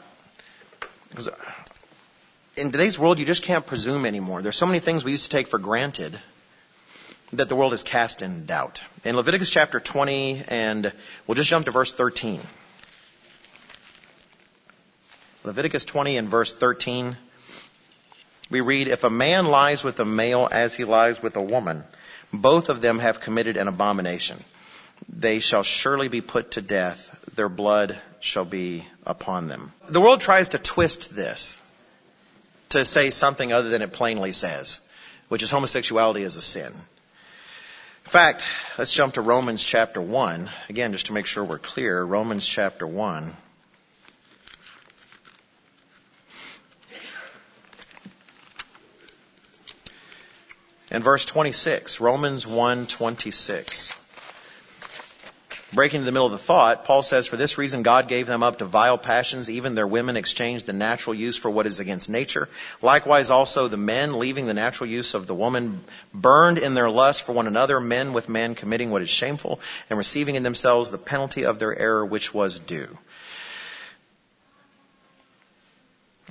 Because in today's world, you just can't presume anymore. There's so many things we used to take for granted that the world is cast in doubt. In Leviticus chapter 20, and we'll just jump to verse 13. Leviticus 20 and verse 13, we read, If a man lies with a male as he lies with a woman, both of them have committed an abomination. They shall surely be put to death. Their blood shall be upon them. The world tries to twist this to say something other than it plainly says, which is homosexuality is a sin. In fact, let's jump to Romans chapter 1. Again, just to make sure we're clear, Romans chapter 1. And verse 26, Romans 1:26. Breaking into the middle of the thought, Paul says, For this reason God gave them up to vile passions, even their women exchanged the natural use for what is against nature. Likewise also the men, leaving the natural use of the woman, burned in their lust for one another, men with men committing what is shameful, and receiving in themselves the penalty of their error which was due.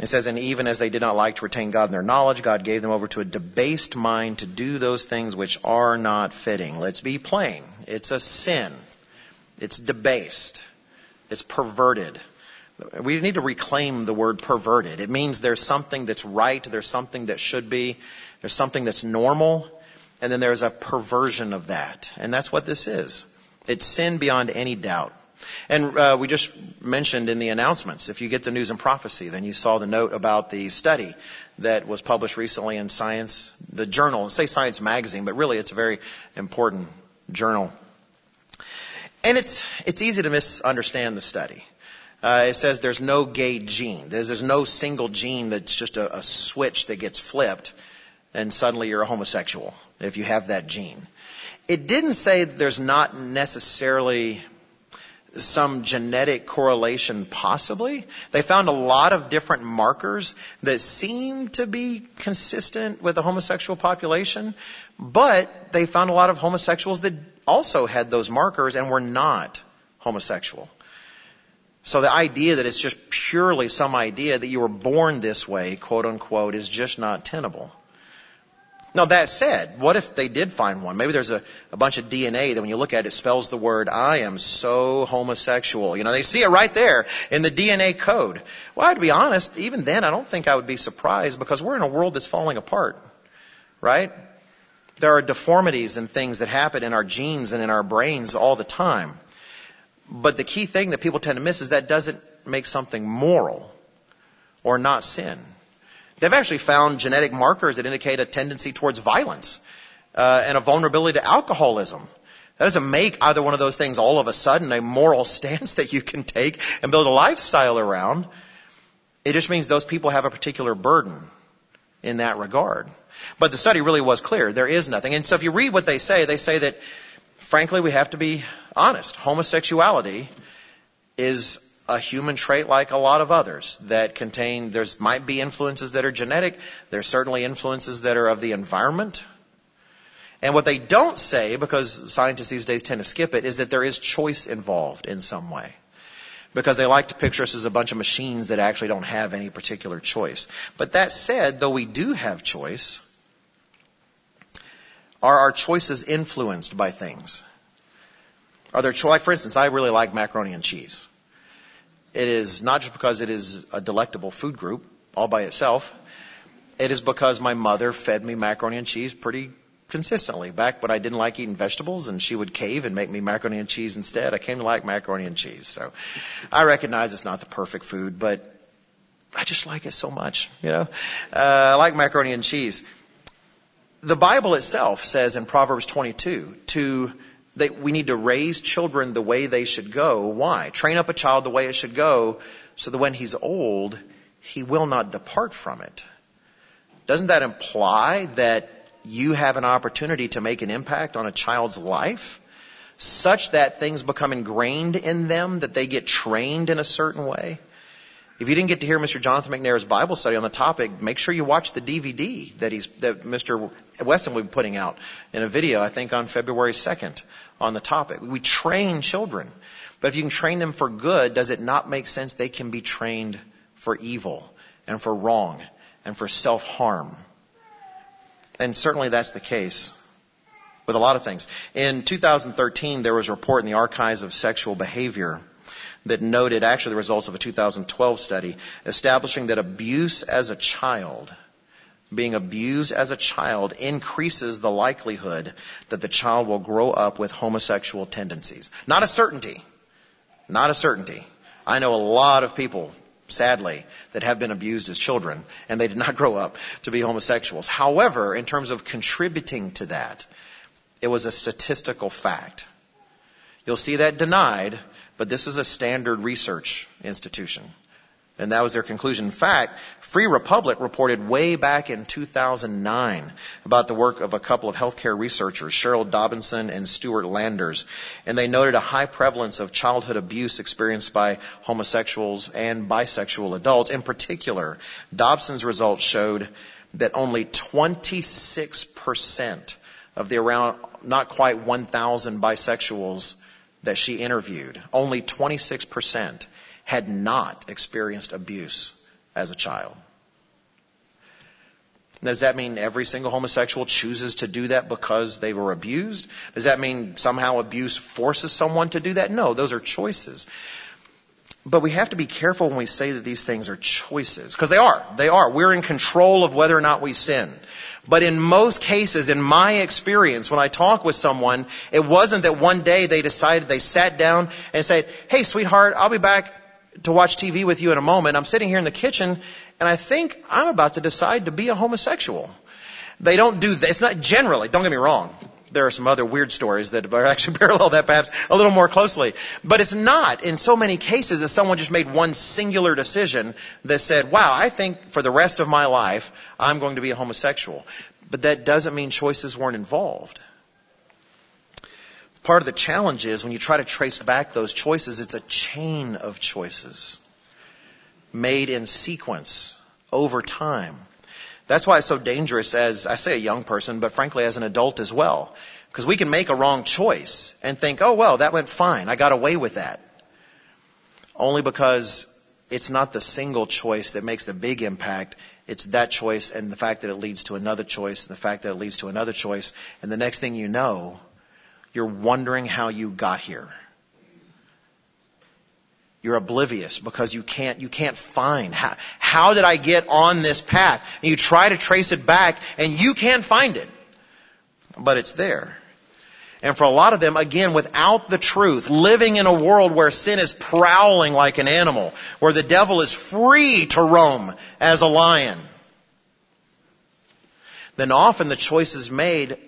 It says, and even as they did not like to retain God in their knowledge, God gave them over to a debased mind to do those things which are not fitting. Let's be plain. It's a sin. It's debased. It's perverted. We need to reclaim the word perverted. It means there's something that's right, there's something that should be, there's something that's normal, and then there's a perversion of that. And that's what this is. It's sin beyond any doubt. And uh, we just mentioned in the announcements, if you get the news and prophecy, then you saw the note about the study that was published recently in Science, the journal, say Science Magazine, but really it's a very important journal. And it's, it's easy to misunderstand the study. Uh, it says there's no gay gene. There's, there's no single gene that's just a, a switch that gets flipped and suddenly you're a homosexual if you have that gene. It didn't say there's not necessarily some genetic correlation possibly. They found a lot of different markers that seem to be consistent with the homosexual population, but they found a lot of homosexuals that also had those markers and were not homosexual. So the idea that it's just purely some idea that you were born this way, quote unquote, is just not tenable. Now that said, what if they did find one? Maybe there's a, a bunch of DNA that when you look at it, it spells the word, I am so homosexual. You know, they see it right there in the DNA code. Well, to be honest, even then I don't think I would be surprised because we're in a world that's falling apart. Right? There are deformities and things that happen in our genes and in our brains all the time. But the key thing that people tend to miss is that doesn't make something moral or not sin. They've actually found genetic markers that indicate a tendency towards violence uh, and a vulnerability to alcoholism. That doesn't make either one of those things all of a sudden a moral stance that you can take and build a lifestyle around. It just means those people have a particular burden in that regard. But the study really was clear. There is nothing. And so if you read what they say, they say that, frankly, we have to be honest. Homosexuality is a human trait like a lot of others that contain, there's might be influences that are genetic. There's certainly influences that are of the environment. And what they don't say, because scientists these days tend to skip it, is that there is choice involved in some way. Because they like to picture us as a bunch of machines that actually don't have any particular choice. But that said, though we do have choice, are our choices influenced by things? Are there, like for instance, I really like macaroni and cheese. It is not just because it is a delectable food group all by itself. It is because my mother fed me macaroni and cheese pretty consistently. Back when I didn't like eating vegetables and she would cave and make me macaroni and cheese instead, I came to like macaroni and cheese. So I recognize it's not the perfect food, but I just like it so much, you know. Uh, I like macaroni and cheese. The Bible itself says in Proverbs 22 to that we need to raise children the way they should go. Why? Train up a child the way it should go so that when he's old, he will not depart from it. Doesn't that imply that you have an opportunity to make an impact on a child's life such that things become ingrained in them, that they get trained in a certain way? If you didn't get to hear Mr. Jonathan McNair's Bible study on the topic, make sure you watch the DVD that he's that Mr. Weston will be putting out in a video, I think on February 2nd on the topic. We train children. But if you can train them for good, does it not make sense they can be trained for evil and for wrong and for self-harm? And certainly that's the case with a lot of things. In 2013, there was a report in the Archives of Sexual Behavior that noted actually the results of a 2012 study establishing that abuse as a child being abused as a child increases the likelihood that the child will grow up with homosexual tendencies. Not a certainty. Not a certainty. I know a lot of people, sadly, that have been abused as children and they did not grow up to be homosexuals. However, in terms of contributing to that, it was a statistical fact. You'll see that denied, but this is a standard research institution. And that was their conclusion. In fact, Free Republic reported way back in 2009 about the work of a couple of healthcare researchers, Cheryl Dobinson and Stuart Landers. And they noted a high prevalence of childhood abuse experienced by homosexuals and bisexual adults. In particular, Dobson's results showed that only 26% of the around not quite 1,000 bisexuals that she interviewed, only 26% had not experienced abuse as a child. Does that mean every single homosexual chooses to do that because they were abused? Does that mean somehow abuse forces someone to do that? No, those are choices. But we have to be careful when we say that these things are choices, because they are. They are. We're in control of whether or not we sin. But in most cases, in my experience, when I talk with someone, it wasn't that one day they decided, they sat down and said, hey sweetheart, I'll be back to watch TV with you in a moment. I'm sitting here in the kitchen and I think I'm about to decide to be a homosexual. They don't do that. It's not generally, don't get me wrong. There are some other weird stories that actually parallel that perhaps a little more closely. But it's not in so many cases that someone just made one singular decision that said, wow, I think for the rest of my life, I'm going to be a homosexual. But that doesn't mean choices weren't involved. Part of the challenge is when you try to trace back those choices, it's a chain of choices made in sequence over time. That's why it's so dangerous as, I say a young person, but frankly as an adult as well. Because we can make a wrong choice and think, oh well, that went fine. I got away with that. Only because it's not the single choice that makes the big impact. It's that choice and the fact that it leads to another choice and the fact that it leads to another choice. And the next thing you know, you're wondering how you got here. You're oblivious because you can't, you can't find how, how did I get on this path? And you try to trace it back and you can't find it. But it's there. And for a lot of them, again, without the truth, living in a world where sin is prowling like an animal, where the devil is free to roam as a lion, then often the choices made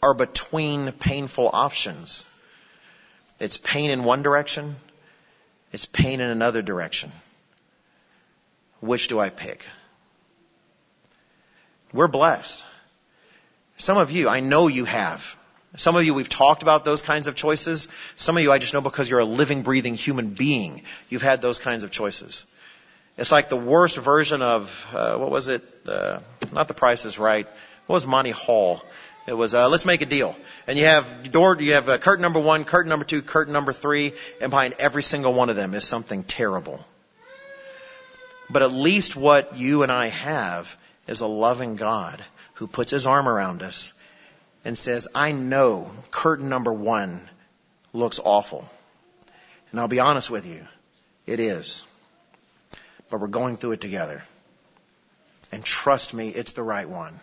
are between painful options. It's pain in one direction. It's pain in another direction. Which do I pick? We're blessed. Some of you, I know you have. Some of you, we've talked about those kinds of choices. Some of you, I just know because you're a living, breathing human being, you've had those kinds of choices. It's like the worst version of, uh, what was it? Uh, not The Price is Right. What was Monty Hall? It was, uh, let's make a deal. And you have door, you have uh, curtain number one, curtain number two, curtain number three, and behind every single one of them is something terrible. But at least what you and I have is a loving God who puts his arm around us and says, I know curtain number one looks awful. And I'll be honest with you, it is. But we're going through it together. And trust me, it's the right one.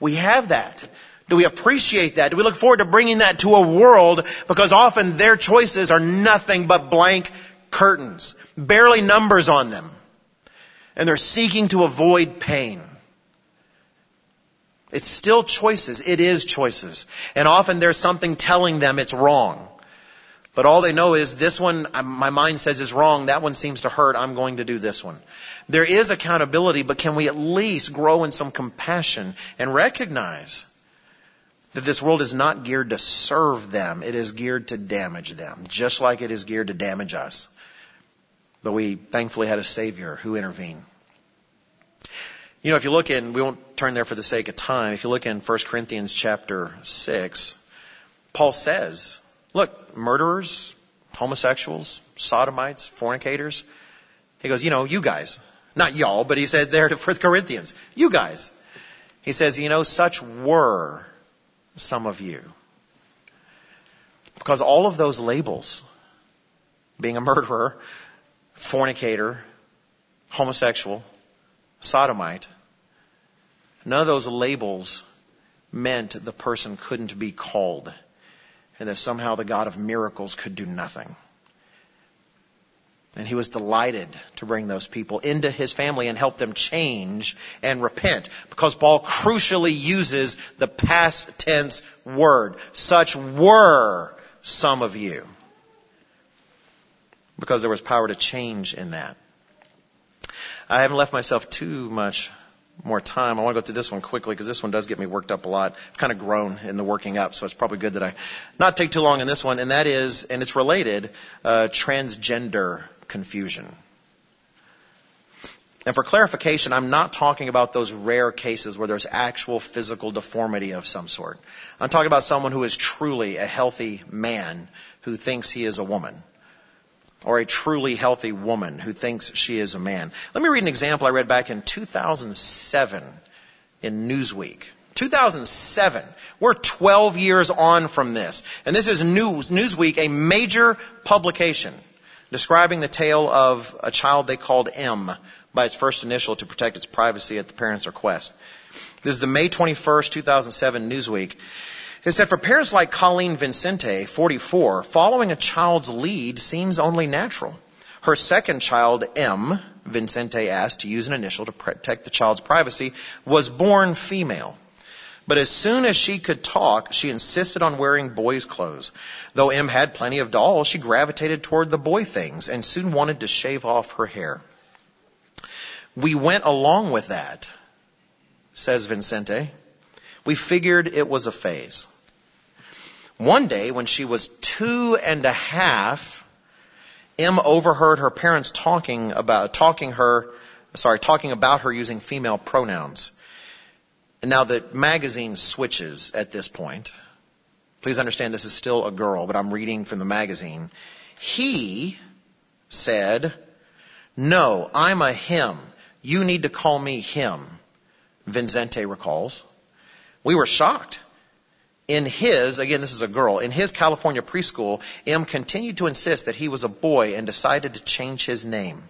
We have that. Do we appreciate that? Do we look forward to bringing that to a world because often their choices are nothing but blank curtains, barely numbers on them. And they're seeking to avoid pain. It's still choices. It is choices. And often there's something telling them it's wrong. But all they know is this one, my mind says is wrong. That one seems to hurt. I'm going to do this one. There is accountability, but can we at least grow in some compassion and recognize that this world is not geared to serve them, it is geared to damage them, just like it is geared to damage us. But we thankfully had a Savior who intervened. You know, if you look in, we won't turn there for the sake of time, if you look in 1 Corinthians chapter 6, Paul says, look, murderers, homosexuals, sodomites, fornicators, he goes, you know, you guys, not y'all, but he said there to 1 Corinthians, you guys. He says, you know, such were some of you. Because all of those labels, being a murderer, fornicator, homosexual, sodomite, none of those labels meant the person couldn't be called and that somehow the God of miracles could do nothing. And he was delighted to bring those people into his family and help them change and repent. Because Paul crucially uses the past tense word. Such were some of you. Because there was power to change in that. I haven't left myself too much more time. I want to go through this one quickly because this one does get me worked up a lot. I've kind of grown in the working up, so it's probably good that I not take too long in this one. And that is, and it's related, uh, transgender confusion. And for clarification, I'm not talking about those rare cases where there's actual physical deformity of some sort. I'm talking about someone who is truly a healthy man who thinks he is a woman. Or a truly healthy woman who thinks she is a man. Let me read an example I read back in 2007 in Newsweek. 2007. We're 12 years on from this. And this is News, Newsweek, a major publication describing the tale of a child they called M by its first initial to protect its privacy at the parent's request. This is the May 21st, 2007 Newsweek. It said, for parents like Colleen Vincente, 44, following a child's lead seems only natural. Her second child, M, Vincente asked to use an initial to protect the child's privacy, was born female. But as soon as she could talk, she insisted on wearing boys' clothes. Though M had plenty of dolls, she gravitated toward the boy things and soon wanted to shave off her hair. We went along with that, says Vincente. We figured it was a phase. One day, when she was two and a half, M overheard her parents talking about, talking her, sorry, talking about her using female pronouns. And now the magazine switches at this point. Please understand this is still a girl, but I'm reading from the magazine. He said, no, I'm a him. You need to call me him, Vincente recalls. We were shocked. In his, again, this is a girl, in his California preschool, M continued to insist that he was a boy and decided to change his name.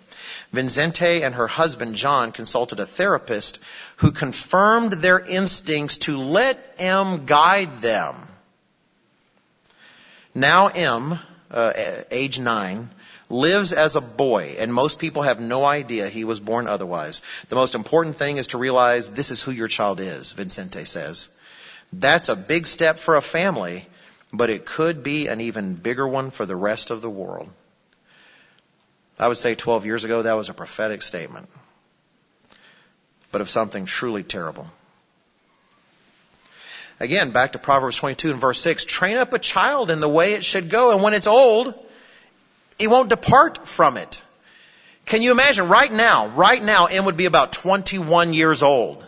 Vincente and her husband, John, consulted a therapist who confirmed their instincts to let M guide them. Now M, uh, age nine, lives as a boy, and most people have no idea he was born otherwise. The most important thing is to realize this is who your child is, Vincente says. That's a big step for a family, but it could be an even bigger one for the rest of the world. I would say 12 years ago that was a prophetic statement, but of something truly terrible. Again, back to Proverbs 22 and verse 6. Train up a child in the way it should go, and when it's old, he won't depart from it. Can you imagine right now, right now, M would be about 21 years old.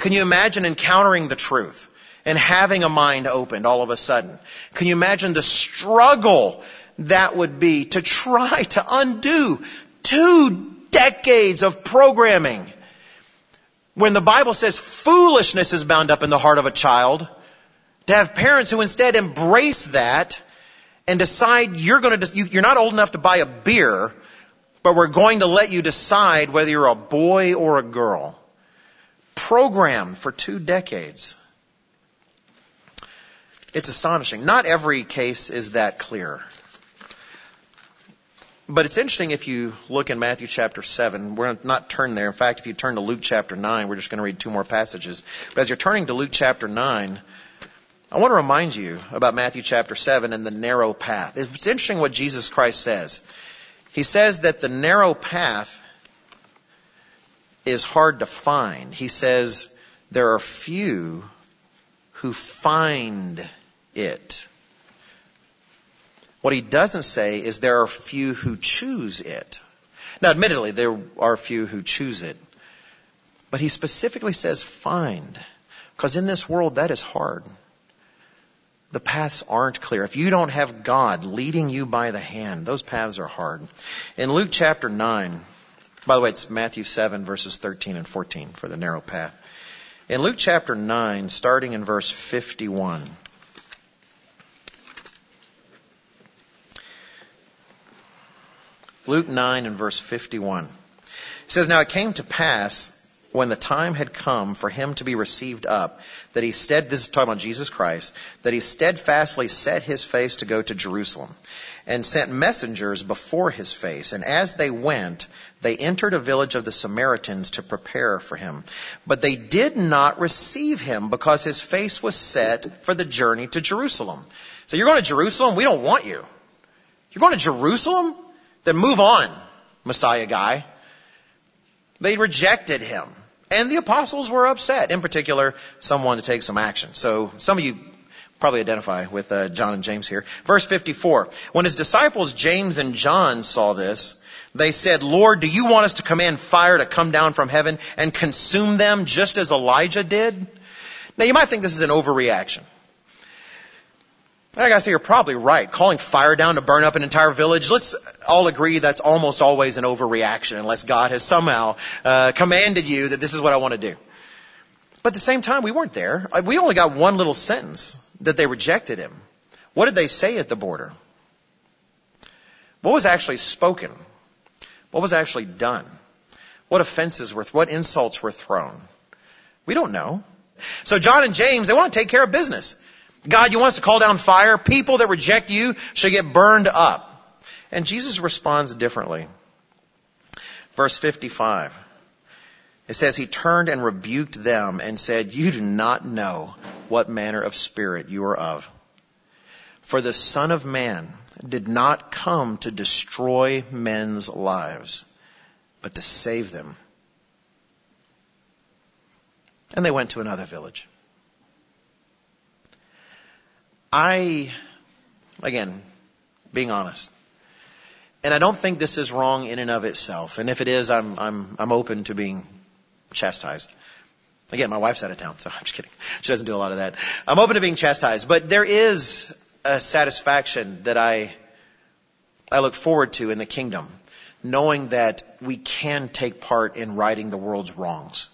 Can you imagine encountering the truth and having a mind opened all of a sudden? Can you imagine the struggle that would be to try to undo two decades of programming? When the Bible says foolishness is bound up in the heart of a child, to have parents who instead embrace that and decide you're going to, you're not old enough to buy a beer, but we're going to let you decide whether you're a boy or a girl programmed for two decades. It's astonishing. Not every case is that clear. But it's interesting if you look in Matthew chapter 7. We're not turn there. In fact, if you turn to Luke chapter 9, we're just going to read two more passages. But as you're turning to Luke chapter 9, I want to remind you about Matthew chapter 7 and the narrow path. It's interesting what Jesus Christ says. He says that the narrow path is hard to find. He says there are few who find it. What he doesn't say is there are few who choose it. Now, admittedly, there are few who choose it. But he specifically says find. Because in this world, that is hard. The paths aren't clear. If you don't have God leading you by the hand, those paths are hard. In Luke chapter 9, by the way, it's Matthew 7 verses 13 and 14 for the narrow path. In Luke chapter 9, starting in verse 51, Luke 9 and verse 51. It says, Now it came to pass when the time had come for him to be received up, that he stead, this is talking about Jesus Christ, that he steadfastly set his face to go to Jerusalem and sent messengers before his face. And as they went, they entered a village of the Samaritans to prepare for him. But they did not receive him because his face was set for the journey to Jerusalem. So you're going to Jerusalem? We don't want you. You're going to Jerusalem? Then move on, Messiah guy. They rejected him. And the apostles were upset. In particular, some wanted to take some action. So some of you probably identify with uh, John and James here. Verse 54. When his disciples James and John saw this, they said, Lord, do you want us to command fire to come down from heaven and consume them just as Elijah did? Now you might think this is an overreaction. I gotta say, you're probably right. Calling fire down to burn up an entire village, let's all agree that's almost always an overreaction unless God has somehow uh, commanded you that this is what I want to do. But at the same time, we weren't there. Uh, we only got one little sentence that they rejected him. What did they say at the border? What was actually spoken? What was actually done? What offenses were, what insults were thrown? We don't know. So John and James, they want to take care of business. God, you want us to call down fire? People that reject you shall get burned up. And Jesus responds differently. Verse 55. It says, He turned and rebuked them and said, You do not know what manner of spirit you are of. For the Son of Man did not come to destroy men's lives, but to save them. And they went to another village. I, again, being honest, and I don't think this is wrong in and of itself. And if it is, I'm, I'm, I'm open to being chastised. Again, my wife's out of town, so I'm just kidding. She doesn't do a lot of that. I'm open to being chastised, but there is a satisfaction that I, I look forward to in the kingdom, knowing that we can take part in righting the world's wrongs,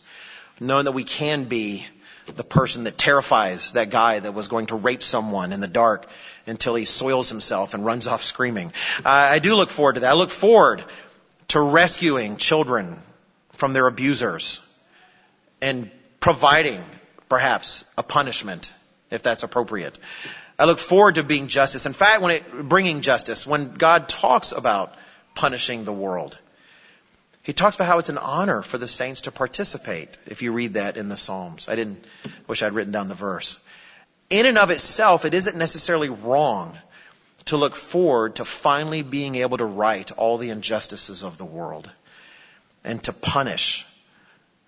knowing that we can be the person that terrifies that guy that was going to rape someone in the dark until he soils himself and runs off screaming. Uh, I do look forward to that. I look forward to rescuing children from their abusers and providing perhaps a punishment if that's appropriate. I look forward to being justice. In fact, when it, bringing justice, when God talks about punishing the world, he talks about how it's an honor for the saints to participate, if you read that in the Psalms. I didn't wish I'd written down the verse. In and of itself, it isn't necessarily wrong to look forward to finally being able to right all the injustices of the world and to punish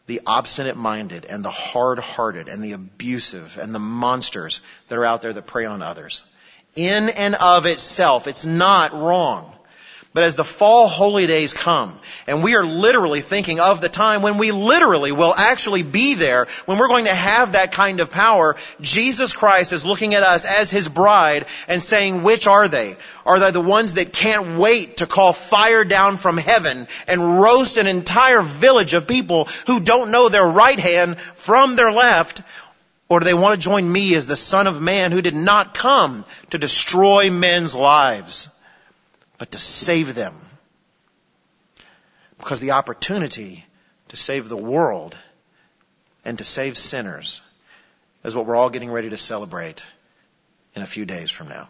the obstinate minded and the hard hearted and the abusive and the monsters that are out there that prey on others. In and of itself, it's not wrong. But as the fall holy days come, and we are literally thinking of the time when we literally will actually be there, when we're going to have that kind of power, Jesus Christ is looking at us as His bride and saying, which are they? Are they the ones that can't wait to call fire down from heaven and roast an entire village of people who don't know their right hand from their left? Or do they want to join me as the Son of Man who did not come to destroy men's lives? but to save them. Because the opportunity to save the world and to save sinners is what we're all getting ready to celebrate in a few days from now.